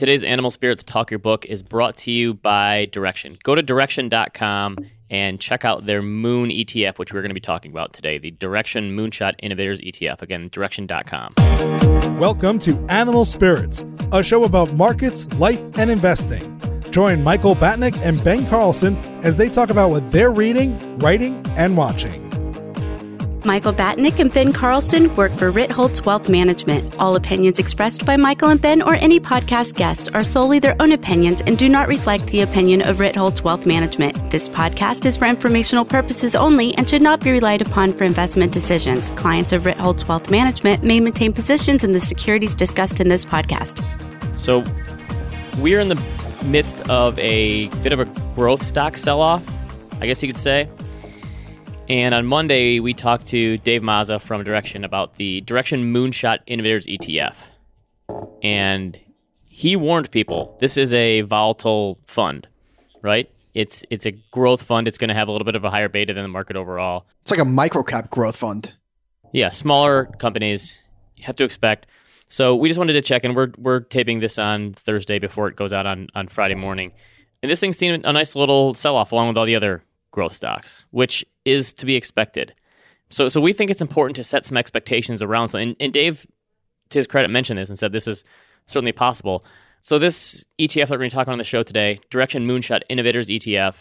Today's Animal Spirits Talk Your Book is brought to you by Direxion. Go to direxion.com and check out their Moon ETF, which we're going to be talking about today, the Direxion Moonshot Innovators ETF. Again, direxion.com. Welcome to Animal Spirits, a show about markets, life, and investing. Join Michael Batnick and Ben Carlson as they talk about what they're reading, writing, and watching. Michael Batnick and Ben Carlson work for Ritholtz Wealth Management. All opinions expressed by Michael and Ben or any podcast guests are solely their own opinions and do not reflect the opinion of Ritholtz Wealth Management. This podcast is for informational purposes only and should not be relied upon for investment decisions. Clients of Ritholtz Wealth Management may maintain positions in the securities discussed in this podcast. So, we're in the midst of a bit of a growth stock sell off, I guess you could say. And on Monday, we talked to Dave Mazza from Direxion about the Direxion Moonshot Innovators ETF. And he warned people this is a volatile fund, right? It's it's a growth fund. It's going to have a little bit of a higher beta than the market overall. It's like a microcap growth fund. Yeah, smaller companies you have to expect. So we just wanted to check, and we're we're taping this on Thursday before it goes out on on Friday morning. And this thing's seen a nice little sell off along with all the other growth stocks, which is to be expected. So, so we think it's important to set some expectations around something. And, and Dave, to his credit, mentioned this and said this is certainly possible. So, this ETF that we're going to talk on the show today, Direxion Moonshot Innovators ETF,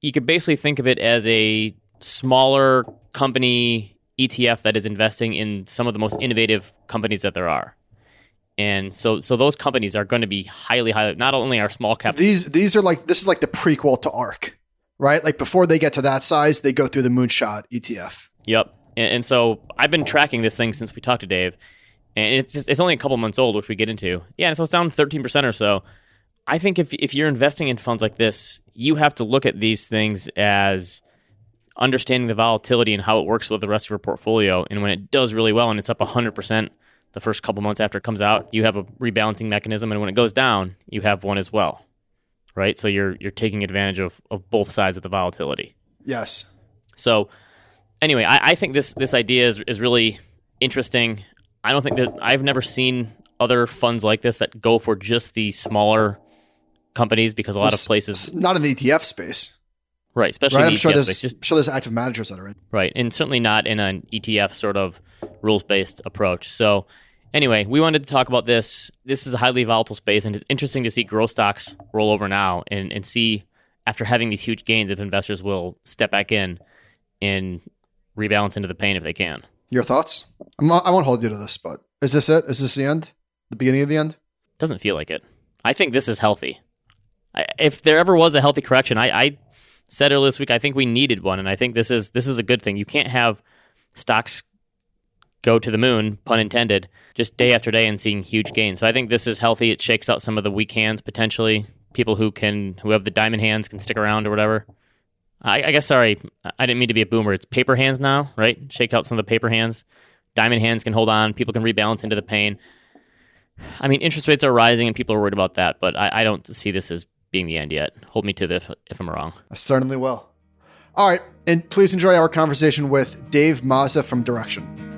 you could basically think of it as a smaller company ETF that is investing in some of the most innovative companies that there are. And so, so those companies are going to be highly, highly. Not only are small caps. These these are like this is like the prequel to ARK right? Like before they get to that size, they go through the moonshot ETF. Yep. And, and so I've been tracking this thing since we talked to Dave, and it's just, it's only a couple months old, which we get into. Yeah, and so it's down thirteen percent or so. I think if if you're investing in funds like this, you have to look at these things as understanding the volatility and how it works with the rest of your portfolio. And when it does really well and it's up 100% the first couple months after it comes out, you have a rebalancing mechanism. And when it goes down, you have one as well right? So you're you're taking advantage of, of both sides of the volatility. Yes. So anyway, I, I think this this idea is is really interesting. I don't think that I've never seen other funds like this that go for just the smaller companies because a lot It's- of places, not in the ETF space, right? Especially right? I'm sure there's just sure there's active managers that are in. right, and certainly not in an ETF sort of rules based approach. So anyway, we wanted to talk about this. This is a highly volatile space, and it's interesting to see growth stocks roll over now and, and see after having these huge gains if investors will step back in and rebalance into the pain if they can. Your thoughts? I'm not, I won't hold you to this, but is this it? Is this the end? The beginning of the end? Doesn't feel like it. I think this is healthy. I, if there ever was a healthy correction, I, I said earlier this week I think we needed one, and I think this is this is a good thing. You can't have stocks go to the moon, pun intended, just day after day and seeing huge gains. So I think this is healthy. It shakes out some of the weak hands potentially. People who can who have the diamond hands can stick around or whatever. I, I guess sorry, I didn't mean to be a boomer. It's paper hands now, right? Shake out some of the paper hands. Diamond hands can hold on. People can rebalance into the pain. I mean, interest rates are rising and people are worried about that, but I, I don't see this as being the end yet. Hold me to this if, I'm wrong. I certainly will. All right, and please enjoy our conversation with Dave Mazza from Direxion.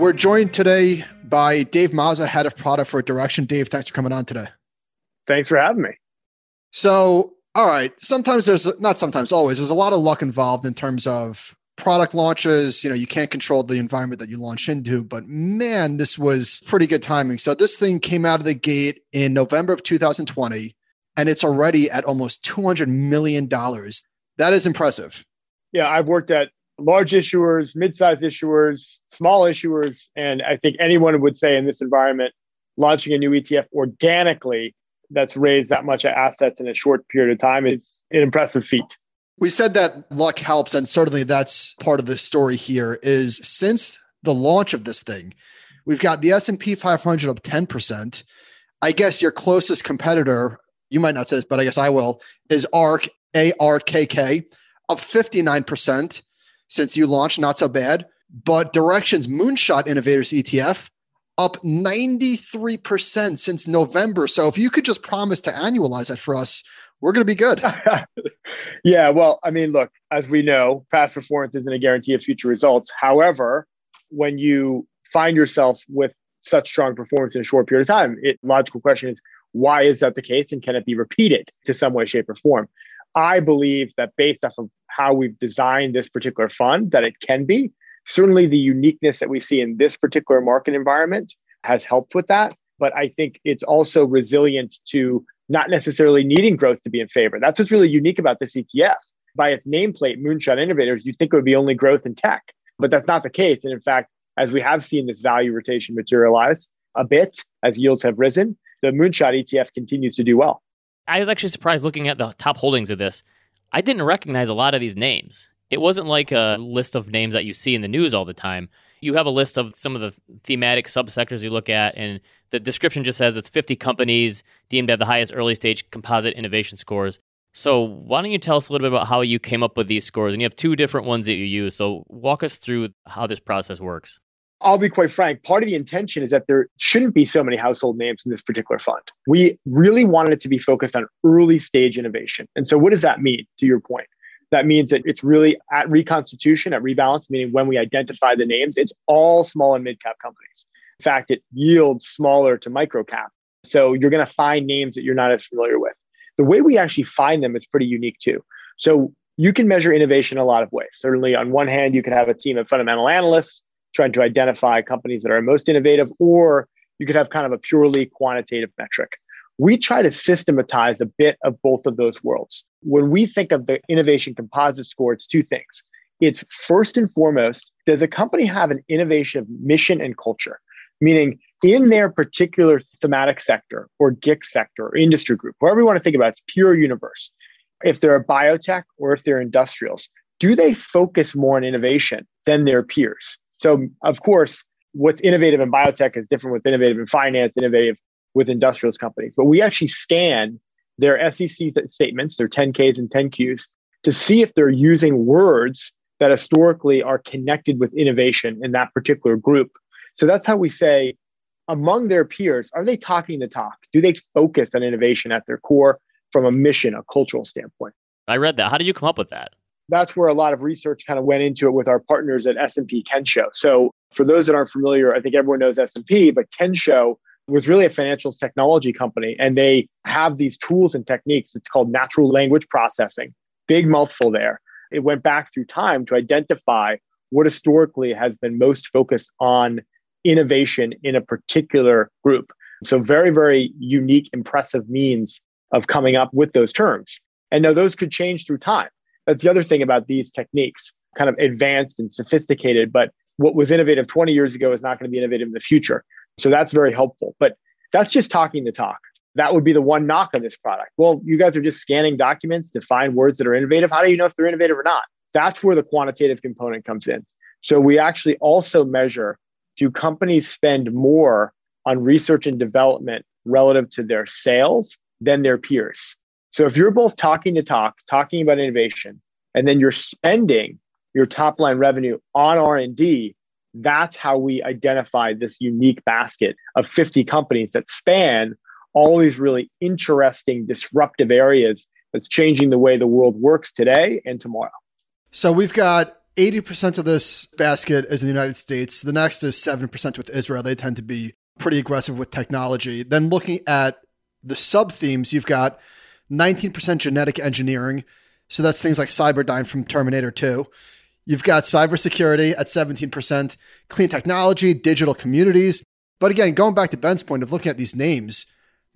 We're joined today by Dave Mazza, head of product for Direxion. Dave, thanks for coming on today. Thanks for having me. So, all right, sometimes there's not sometimes always there's a lot of luck involved in terms of product launches. You know, you can't control the environment that you launch into, but man, this was pretty good timing. So this thing came out of the gate in November of 2020 and it's already at almost 200 million dollars. That is impressive. Yeah, I've worked at large issuers, mid-sized issuers, small issuers, and I think anyone would say in this environment, launching a new ETF organically that's raised that much assets in a short period of time is an impressive feat. We said that luck helps, and certainly that's part of the story here. Is since the launch of this thing, we've got the S and P 500 up 10 percent. I guess your closest competitor, you might not say this, but I guess I will, is ARK A R K K up 59 percent since you launched. Not so bad, but Direxion's Moonshot Innovators ETF up 93% since November. So if you could just promise to annualize that for us, we're going to be good. yeah, well, I mean, look, as we know, past performance isn't a guarantee of future results. However, when you find yourself with such strong performance in a short period of time. It logical question is why is that the case and can it be repeated to some way, shape, or form? I believe that based off of how we've designed this particular fund, that it can be. Certainly the uniqueness that we see in this particular market environment has helped with that. But I think it's also resilient to not necessarily needing growth to be in favor. That's what's really unique about this ETF. By its nameplate, Moonshot Innovators, you'd think it would be only growth in tech, but that's not the case. And in fact, as we have seen this value rotation materialize a bit as yields have risen, the Moonshot ETF continues to do well. I was actually surprised looking at the top holdings of this. I didn't recognize a lot of these names. It wasn't like a list of names that you see in the news all the time. You have a list of some of the thematic subsectors you look at, and the description just says it's 50 companies deemed to have the highest early stage composite innovation scores. So, why don't you tell us a little bit about how you came up with these scores? And you have two different ones that you use. So, walk us through how this process works. I'll be quite frank. Part of the intention is that there shouldn't be so many household names in this particular fund. We really wanted it to be focused on early stage innovation. And so, what does that mean, to your point? That means that it's really at reconstitution, at rebalance, meaning when we identify the names, it's all small and mid cap companies. In fact, it yields smaller to micro cap. So, you're going to find names that you're not as familiar with. The way we actually find them is pretty unique too. So, you can measure innovation in a lot of ways. Certainly, on one hand, you could have a team of fundamental analysts trying to identify companies that are most innovative, or you could have kind of a purely quantitative metric. We try to systematize a bit of both of those worlds. When we think of the innovation composite score, it's two things. It's first and foremost, does a company have an innovation mission and culture? Meaning, in their particular thematic sector or GIC sector or industry group, wherever you want to think about it, it's pure universe. If they're a biotech or if they're industrials, do they focus more on innovation than their peers? So, of course, what's innovative in biotech is different with innovative in finance, innovative with industrials companies. But we actually scan their SEC statements, their 10Ks and 10Qs, to see if they're using words that historically are connected with innovation in that particular group. So that's how we say, among their peers, are they talking the talk? Do they focus on innovation at their core from a mission, a cultural standpoint? I read that. How did you come up with that? That's where a lot of research kind of went into it with our partners at S&P Kensho. So for those that aren't familiar, I think everyone knows S&P, but Kensho was really a financials technology company and they have these tools and techniques. It's called natural language processing. Big mouthful there. It went back through time to identify what historically has been most focused on innovation in a particular group. So very, very unique, impressive means of coming up with those terms. And now those could change through time. That's the other thing about these techniques, kind of advanced and sophisticated, but what was innovative 20 years ago is not going to be innovative in the future. So that's very helpful. But that's just talking the talk. That would be the one knock on this product. Well, you guys are just scanning documents to find words that are innovative. How do you know if they're innovative or not? That's where the quantitative component comes in. So we actually also measure do companies spend more on research and development relative to their sales than their peers? So if you're both talking to talk, talking about innovation, and then you're spending your top line revenue on R&D, that's how we identify this unique basket of 50 companies that span all these really interesting disruptive areas that's changing the way the world works today and tomorrow. So we've got 80% of this basket is in the United States. The next is 7% with Israel. They tend to be pretty aggressive with technology. Then looking at the sub themes, you've got 19% genetic engineering. So that's things like Cyberdyne from Terminator 2. You've got cybersecurity at 17%, clean technology, digital communities. But again, going back to Ben's point of looking at these names,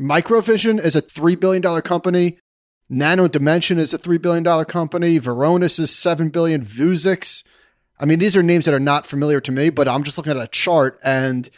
Microvision is a $3 billion company. Nano Dimension is a $3 billion company. Varonis is 7 billion. Vuzix. I mean, these are names that are not familiar to me, but I'm just looking at a chart and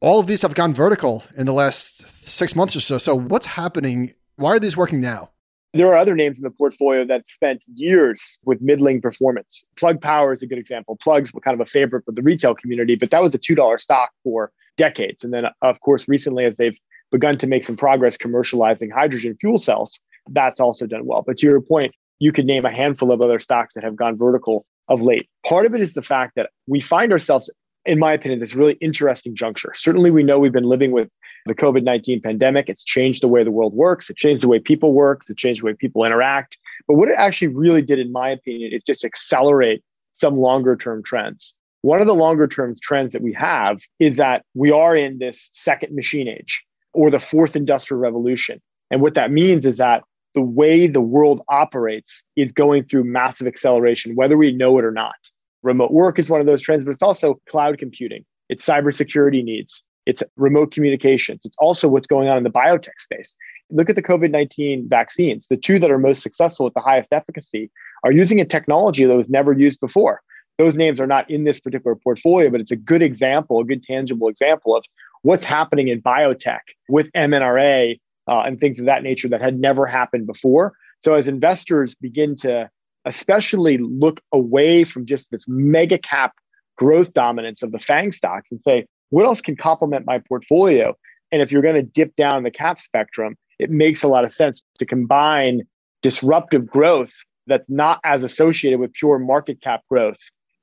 all of these have gone vertical in the last six months or so. So what's happening why are these working now? There are other names in the portfolio that spent years with middling performance. Plug Power is a good example. Plugs were kind of a favorite for the retail community, but that was a $2 stock for decades. And then, of course, recently, as they've begun to make some progress commercializing hydrogen fuel cells, that's also done well. But to your point, you could name a handful of other stocks that have gone vertical of late. Part of it is the fact that we find ourselves, in my opinion, this really interesting juncture. Certainly, we know we've been living with the COVID 19 pandemic. It's changed the way the world works. It changed the way people work. It changed the way people interact. But what it actually really did, in my opinion, is just accelerate some longer term trends. One of the longer term trends that we have is that we are in this second machine age or the fourth industrial revolution. And what that means is that the way the world operates is going through massive acceleration, whether we know it or not. Remote work is one of those trends, but it's also cloud computing, it's cybersecurity needs, it's remote communications. It's also what's going on in the biotech space. Look at the COVID 19 vaccines. The two that are most successful with the highest efficacy are using a technology that was never used before. Those names are not in this particular portfolio, but it's a good example, a good tangible example of what's happening in biotech with MNRA uh, and things of that nature that had never happened before. So as investors begin to especially look away from just this mega cap growth dominance of the FANG stocks and say, what else can complement my portfolio? And if you're going to dip down the cap spectrum, it makes a lot of sense to combine disruptive growth that's not as associated with pure market cap growth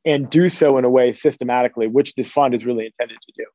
and do so in a way systematically, which this fund is really intended to do.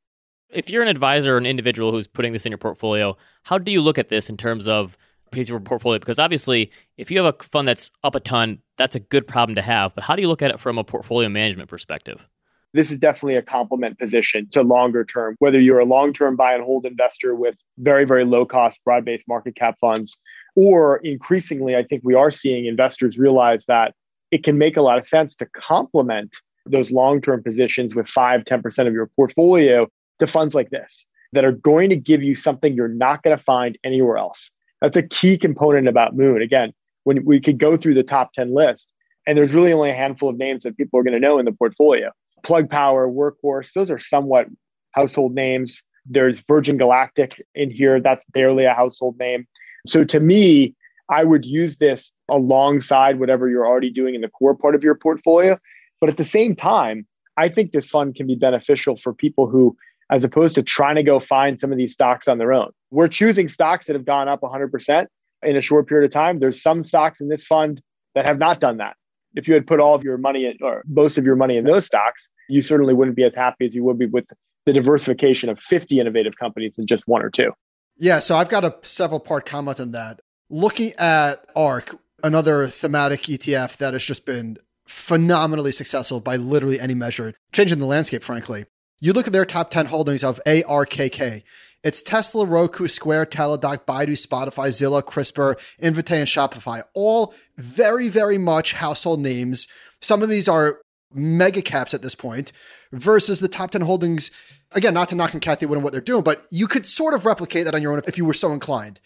If you're an advisor or an individual who's putting this in your portfolio, how do you look at this in terms of your portfolio? Because obviously, if you have a fund that's up a ton, that's a good problem to have. But how do you look at it from a portfolio management perspective? This is definitely a complement position to longer term, whether you're a long term buy and hold investor with very, very low cost, broad based market cap funds, or increasingly, I think we are seeing investors realize that it can make a lot of sense to complement those long term positions with 5, 10% of your portfolio to funds like this that are going to give you something you're not going to find anywhere else. That's a key component about Moon. Again, when we could go through the top 10 list, and there's really only a handful of names that people are going to know in the portfolio. Plug Power, Workhorse, those are somewhat household names. There's Virgin Galactic in here. That's barely a household name. So to me, I would use this alongside whatever you're already doing in the core part of your portfolio. But at the same time, I think this fund can be beneficial for people who, as opposed to trying to go find some of these stocks on their own, we're choosing stocks that have gone up 100% in a short period of time. There's some stocks in this fund that have not done that. If you had put all of your money in, or most of your money in those stocks, you certainly wouldn't be as happy as you would be with the diversification of 50 innovative companies in just one or two. Yeah, so I've got a several part comment on that. Looking at ARK, another thematic ETF that has just been phenomenally successful by literally any measure, changing the landscape, frankly. You look at their top 10 holdings of ARKK. It's Tesla, Roku, Square, Teladoc, Baidu, Spotify, Zillow, CRISPR, Invitae, and Shopify. All very, very much household names. Some of these are mega caps at this point versus the top 10 holdings. Again, not to knock on Cathie Wood and what they're doing, but you could sort of replicate that on your own if you were so inclined.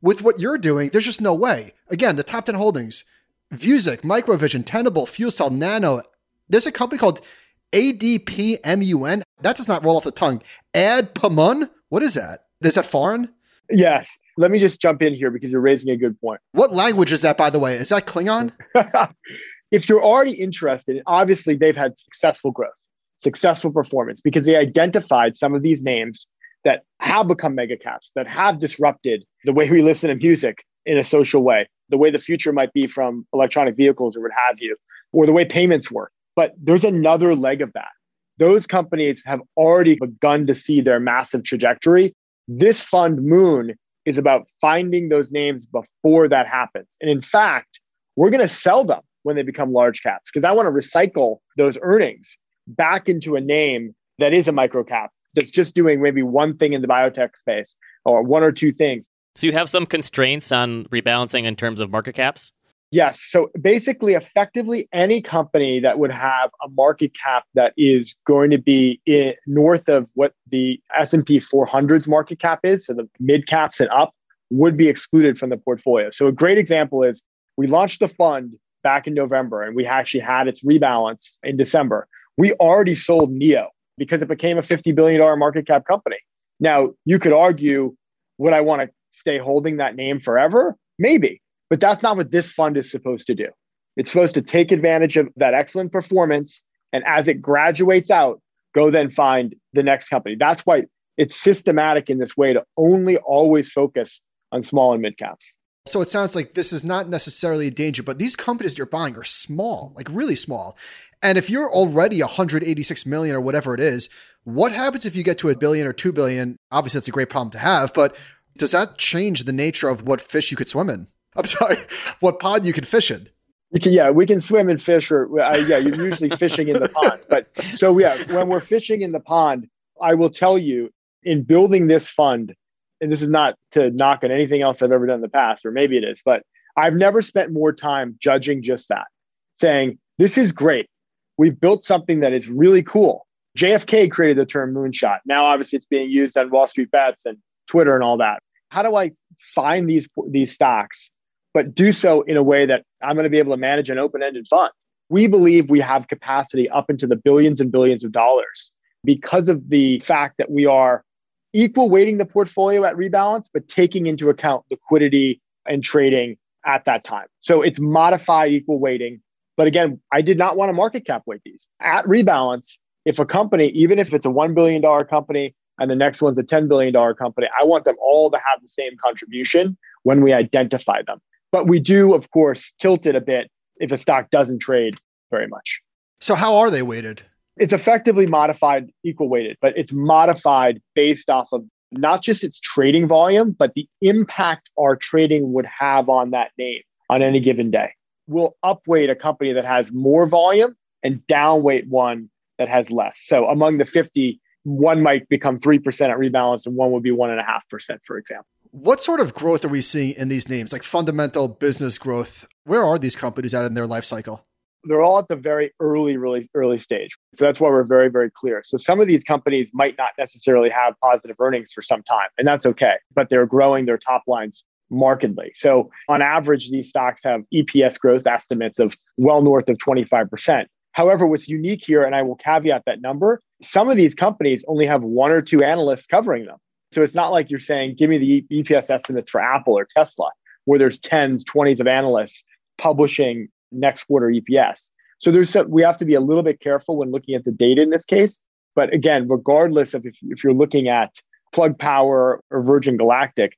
With what you're doing, there's just no way. Again, the top 10 holdings Vuzix, Microvision, Tenable, FuelCell, Nano. There's a company called ADPMUN. That does not roll off the tongue. Adpamun? What is that? Is that foreign? Yes. Let me just jump in here because you're raising a good point. What language is that, by the way? Is that Klingon? if you're already interested, obviously they've had successful growth, successful performance because they identified some of these names that have become mega caps, that have disrupted the way we listen to music in a social way, the way the future might be from electronic vehicles or what have you, or the way payments work. But there's another leg of that those companies have already begun to see their massive trajectory. This fund, Moon, is about finding those names before that happens. And in fact, we're going to sell them when they become large caps because I want to recycle those earnings back into a name that is a micro cap that's just doing maybe one thing in the biotech space or one or two things. So you have some constraints on rebalancing in terms of market caps? Yes. So basically, effectively, any company that would have a market cap that is going to be in, north of what the S and P 400's market cap is, so the mid caps and up, would be excluded from the portfolio. So a great example is we launched the fund back in November, and we actually had its rebalance in December. We already sold NIO because it became a $50 billion market cap company. Now, you could argue, would I want to stay holding that name forever? Maybe. But that's not what this fund is supposed to do. It's supposed to take advantage of that excellent performance. And as it graduates out, go then find the next company. That's why it's systematic in this way to only always focus on small and mid caps. So it sounds like this is not necessarily a danger, but these companies you're buying are small, like really small. And if you're already 186 million or whatever it is, what happens if you get to a billion or 2 billion? Obviously, it's a great problem to have, but does that change the nature of what fish you could swim in? I'm sorry, what pond you can fish in. We can, yeah, we can swim and fish, or uh, yeah, you're usually fishing in the pond. But so yeah, when we're fishing in the pond, I will tell you in building this fund, and this is not to knock on anything else I've ever done in the past, or maybe it is, but I've never spent more time judging just that, saying this is great. We've built something that is really cool. JFK created the term moonshot. Now, obviously, it's being used on Wall Street bets and Twitter and all that. How do I find these these stocks but do so in a way that I'm going to be able to manage an open ended fund. We believe we have capacity up into the billions and billions of dollars because of the fact that we are equal weighting the portfolio at rebalance, but taking into account liquidity and trading at that time. So it's modified equal weighting. But again, I did not want to market cap weight these. At rebalance, if a company, even if it's a $1 billion company and the next one's a $10 billion company, I want them all to have the same contribution when we identify them. But we do, of course, tilt it a bit if a stock doesn't trade very much. So, how are they weighted? It's effectively modified, equal weighted, but it's modified based off of not just its trading volume, but the impact our trading would have on that name on any given day. We'll upweight a company that has more volume and downweight one that has less. So among the 50, one might become 3% at rebalance and one would be 1.5%, for example. What sort of growth are we seeing in these names, like fundamental business growth? Where are these companies at in their life cycle? They're all at the very early, really early stage. So that's why we're very, very clear. So some of these companies might not necessarily have positive earnings for some time, and that's okay, but they're growing their top lines markedly. So on average, these stocks have EPS growth estimates of well north of 25%. However, what's unique here, and I will caveat that number, some of these companies only have one or two analysts covering them. So it's not like you're saying, give me the EPS estimates for Apple or Tesla, where there's tens, 20s of analysts publishing next quarter EPS. So there's we have to be a little bit careful when looking at the data in this case. But again, regardless of if, if you're looking at Plug Power or Virgin Galactic,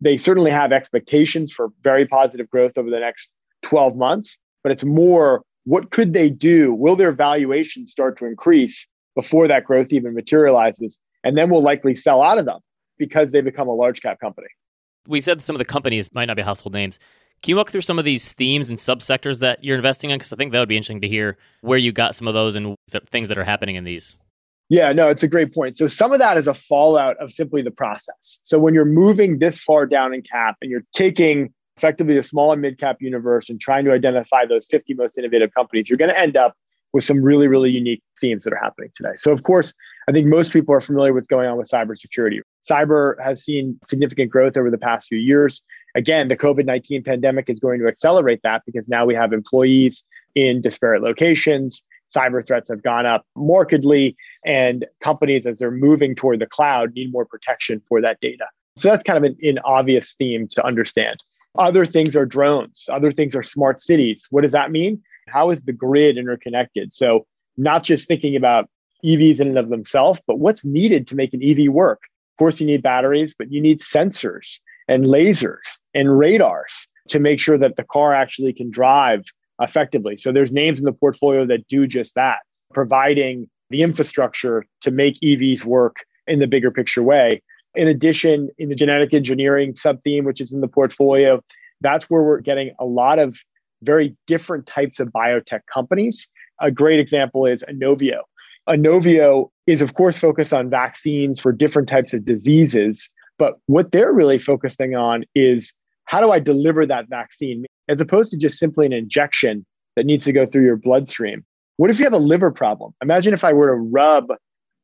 they certainly have expectations for very positive growth over the next 12 months. But it's more what could they do? Will their valuation start to increase before that growth even materializes? And then we'll likely sell out of them because they become a large cap company. We said some of the companies might not be household names. Can you walk through some of these themes and subsectors that you're investing in? Because I think that would be interesting to hear where you got some of those and things that are happening in these. Yeah, no, it's a great point. So some of that is a fallout of simply the process. So when you're moving this far down in cap and you're taking effectively the small and mid cap universe and trying to identify those 50 most innovative companies, you're going to end up with some really, really unique themes that are happening today. So, of course, I think most people are familiar with what's going on with cybersecurity. Cyber has seen significant growth over the past few years. Again, the COVID 19 pandemic is going to accelerate that because now we have employees in disparate locations. Cyber threats have gone up markedly, and companies, as they're moving toward the cloud, need more protection for that data. So that's kind of an, an obvious theme to understand. Other things are drones, other things are smart cities. What does that mean? How is the grid interconnected? So, not just thinking about EVs in and of themselves, but what's needed to make an EV work. Of course, you need batteries, but you need sensors and lasers and radars to make sure that the car actually can drive effectively. So there's names in the portfolio that do just that, providing the infrastructure to make EVs work in the bigger picture way. In addition, in the genetic engineering sub theme, which is in the portfolio, that's where we're getting a lot of very different types of biotech companies. A great example is Inovio. Inovio is, of course, focused on vaccines for different types of diseases. But what they're really focusing on is how do I deliver that vaccine as opposed to just simply an injection that needs to go through your bloodstream? What if you have a liver problem? Imagine if I were to rub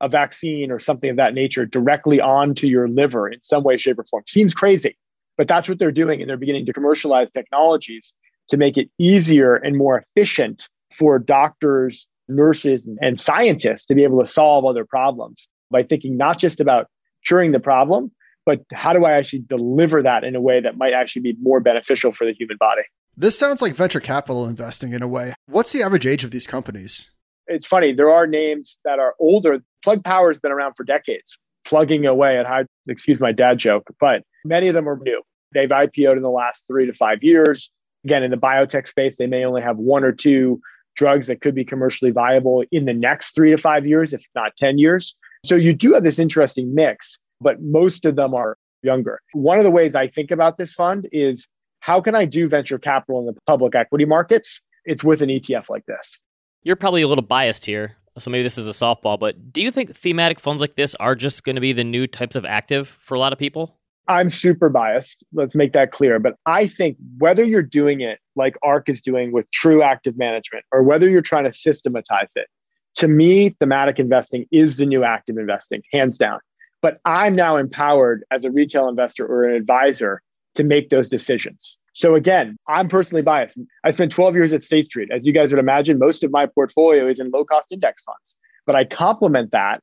a vaccine or something of that nature directly onto your liver in some way, shape, or form. Seems crazy, but that's what they're doing. And they're beginning to commercialize technologies to make it easier and more efficient for doctors nurses and scientists to be able to solve other problems by thinking not just about curing the problem, but how do I actually deliver that in a way that might actually be more beneficial for the human body? This sounds like venture capital investing in a way. What's the average age of these companies? It's funny, there are names that are older. Plug Power has been around for decades, plugging away at high, excuse my dad joke, but many of them are new. They've IPO'd in the last three to five years. Again, in the biotech space, they may only have one or two drugs that could be commercially viable in the next three to five years, if not 10 years. So you do have this interesting mix, but most of them are younger. One of the ways I think about this fund is how can I do venture capital in the public equity markets it's with an ETF like this. You're probably a little biased here, so maybe this is a softball, but do you think thematic funds like this are just going to be the new types of active for a lot of people? I'm super biased. Let's make that clear. But I think whether you're doing it like ARK is doing with true active management or whether you're trying to systematize it, to me, thematic investing is the new active investing, hands down. But I'm now empowered as a retail investor or an advisor to make those decisions. So again, I'm personally biased. I spent 12 years at State Street. As you guys would imagine, most of my portfolio is in low cost index funds. But I complement that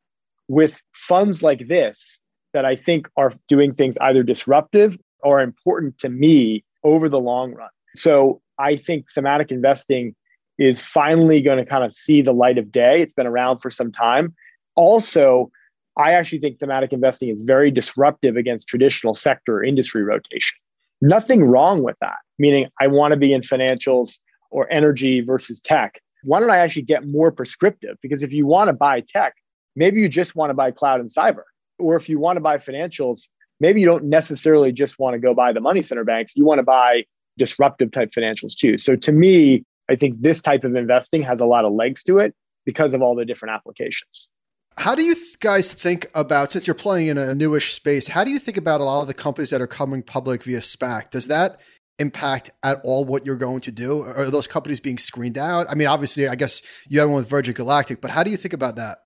with funds like this that I think are doing things either disruptive or important to me over the long run. So I think thematic investing is finally going to kind of see the light of day. It's been around for some time. Also, I actually think thematic investing is very disruptive against traditional sector industry rotation. Nothing wrong with that, meaning I want to be in financials or energy versus tech. Why don't I actually get more prescriptive? Because if you want to buy tech, maybe you just want to buy cloud and cyber. Or if you want to buy financials, maybe you don't necessarily just want to go buy the money center banks. You want to buy disruptive type financials too. So to me, I think this type of investing has a lot of legs to it because of all the different applications. How do you guys think about, since you're playing in a newish space, how do you think about a lot of the companies that are coming public via SPAC? Does that impact at all what you're going to do? Are those companies being screened out? I mean, obviously, I guess you have one with Virgin Galactic, but how do you think about that?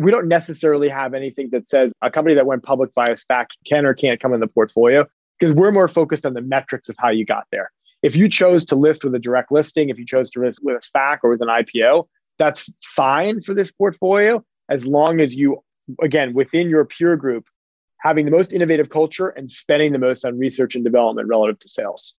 We don't necessarily have anything that says a company that went public via SPAC can or can't come in the portfolio because we're more focused on the metrics of how you got there. If you chose to list with a direct listing, if you chose to list with a SPAC or with an IPO, that's fine for this portfolio as long as you, again, within your peer group, having the most innovative culture and spending the most on research and development relative to sales.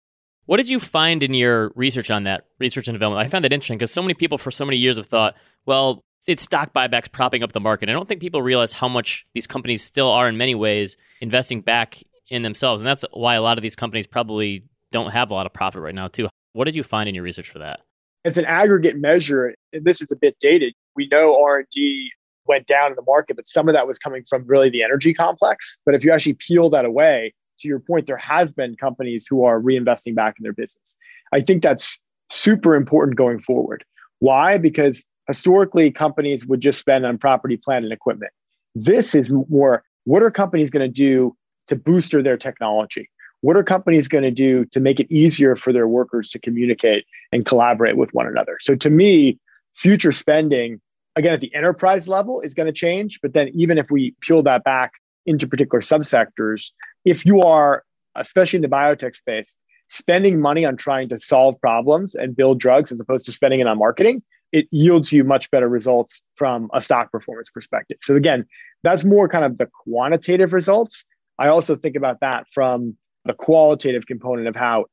What did you find in your research on that, research and development? I found that interesting because so many people for so many years have thought, well, it's stock buybacks propping up the market. I don't think people realize how much these companies still are, in many ways, investing back in themselves. And that's why a lot of these companies probably don't have a lot of profit right now, too. What did you find in your research for that? It's an aggregate measure. And this is a bit dated. We know R&D went down in the market, but some of that was coming from really the energy complex. But if you actually peel that away, to your point, there has been companies who are reinvesting back in their business. I think that's super important going forward. Why? Because historically, companies would just spend on property, plant, and equipment. This is more what are companies going to do to booster their technology? What are companies going to do to make it easier for their workers to communicate and collaborate with one another? So, to me, future spending, again, at the enterprise level, is going to change. But then, even if we peel that back into particular subsectors, if you are, especially in the biotech space, spending money on trying to solve problems and build drugs as opposed to spending it on marketing, it yields you much better results from a stock performance perspective. So again, that's more kind of the quantitative results. I also think about that from the qualitative component of how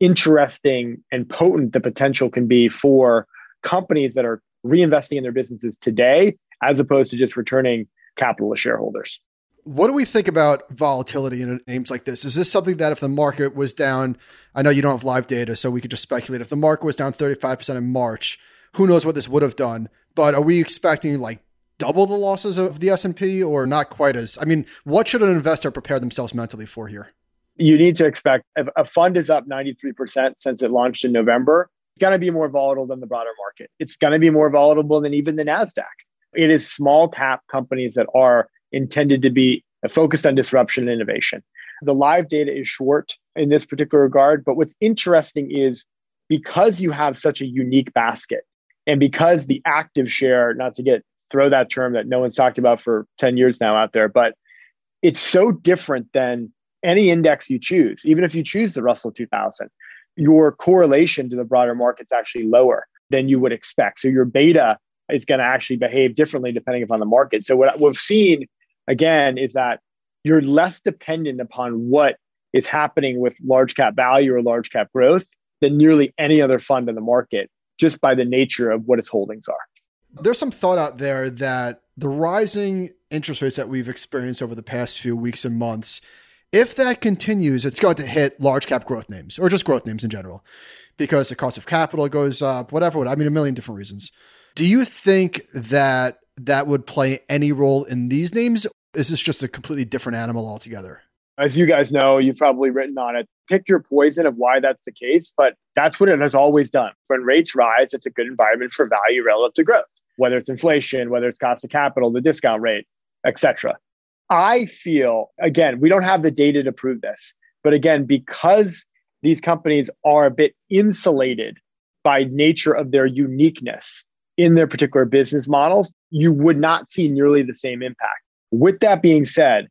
interesting and potent the potential can be for companies that are reinvesting in their businesses today as opposed to just returning capital to shareholders. What do we think about volatility in names like this? Is this something that if the market was down, I know you don't have live data, so we could just speculate. If the market was down 35% in March, who knows what this would have done? But are we expecting like double the losses of the S&P or not quite as I mean, what should an investor prepare themselves mentally for here? You need to expect if a fund is up 93% since it launched in November, it's going to be more volatile than the broader market. It's going to be more volatile than even the Nasdaq. It is small cap companies that are intended to be focused on disruption and innovation. The live data is short in this particular regard, but what's interesting is because you have such a unique basket and because the active share, not to get throw that term that no one's talked about for 10 years now out there, but it's so different than any index you choose. Even if you choose the Russell 2000, your correlation to the broader market's actually lower than you would expect. So your beta is going to actually behave differently depending upon the market. So what we've seen again is that you're less dependent upon what is happening with large cap value or large cap growth than nearly any other fund in the market just by the nature of what its holdings are. There's some thought out there that the rising interest rates that we've experienced over the past few weeks and months, if that continues, it's going to hit large cap growth names or just growth names in general because the cost of capital goes up, whatever. I mean, a million different reasons. Do you think that that would play any role in these names? Is this just a completely different animal altogether? As you guys know, you've probably written on it. Pick your poison of why that's the case, but that's what it has always done. When rates rise, it's a good environment for value relative to growth, whether it's inflation, whether it's cost of capital, the discount rate, etc. I feel, again, we don't have the data to prove this, but again, because these companies are a bit insulated by nature of their uniqueness in their particular business models, you would not see nearly the same impact. With that being said,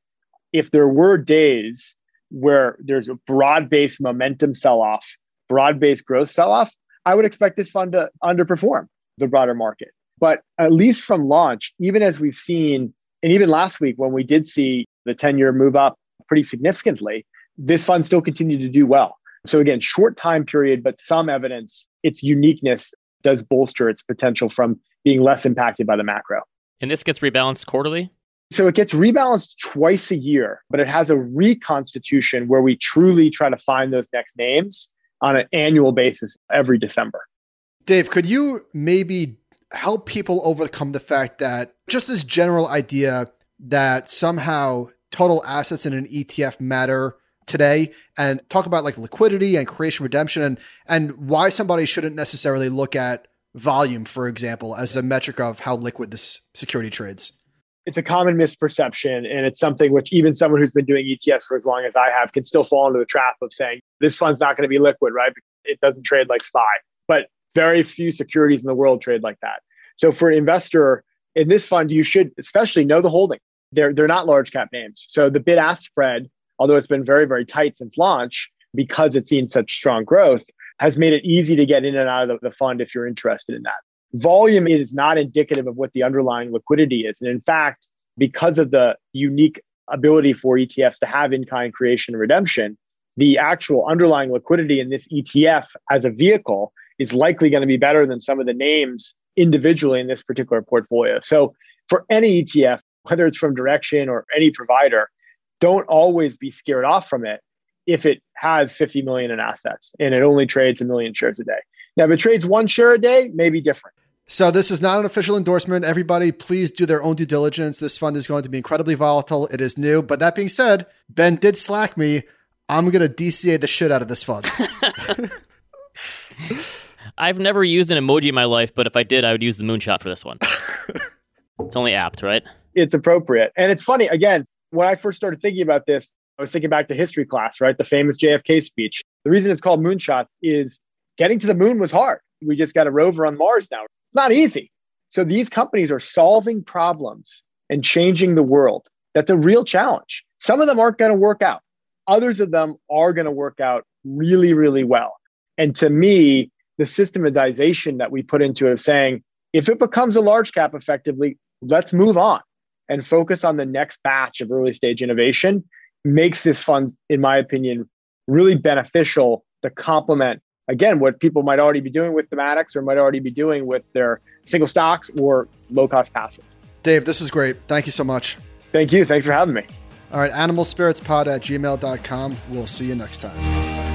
if there were days where there's a broad based momentum sell off, broad based growth sell off, I would expect this fund to underperform the broader market. But at least from launch, even as we've seen, and even last week when we did see the 10 year move up pretty significantly, this fund still continued to do well. So again, short time period, but some evidence its uniqueness does bolster its potential from being less impacted by the macro. And this gets rebalanced quarterly? So it gets rebalanced twice a year, but it has a reconstitution where we truly try to find those next names on an annual basis every December. Dave, could you maybe help people overcome the fact that just this general idea that somehow total assets in an ETF matter today and talk about like liquidity and creation redemption and and why somebody shouldn't necessarily look at volume for example as a metric of how liquid this security trades. It's a common misperception and it's something which even someone who's been doing ETFs for as long as I have can still fall into the trap of saying this fund's not going to be liquid right? It doesn't trade like SPY. But very few securities in the world trade like that so for an investor in this fund you should especially know the holding they're they're not large cap names so the bid ask spread although it's been very, very tight since launch because it's seen such strong growth, has made it easy to get in and out of the fund if you're interested in that. Volume is not indicative of what the underlying liquidity is. And in fact, because of the unique ability for ETFs to have in kind creation and redemption, the actual underlying liquidity in this ETF as a vehicle is likely going to be better than some of the names individually in this particular portfolio. So for any ETF, whether it's from Direxion or any provider, don't always be scared off from it if it has 50 million in assets and it only trades a million shares a day. Now, if it trades one share a day, maybe different. So this is not an official endorsement. Everybody, please do their own due diligence. This fund is going to be incredibly volatile. It is new. But that being said, Ben did slack me. I'm going to DCA the shit out of this fund. I've never used an emoji in my life, but if I did, I would use the moonshot for this one. it's only apt, right? It's appropriate. And it's funny, again, when I first started thinking about this, I was thinking back to history class, right? The famous JFK speech. The reason it's called moonshots is getting to the moon was hard. We just got a rover on Mars now. It's not easy. So these companies are solving problems and changing the world. That's a real challenge. Some of them aren't going to work out. Others of them are going to work out really, really well. And to me, the systematization that we put into it of saying, if it becomes a large cap effectively, let's move on and focus on the next batch of early stage innovation makes this fund, in my opinion, really beneficial to complement again what people might already be doing with thematics or might already be doing with their single stocks or low cost passive. Dave, this is great. Thank you so much. Thank you. Thanks for having me. All right, animal spirits pod at gmail.com. We'll see you next time.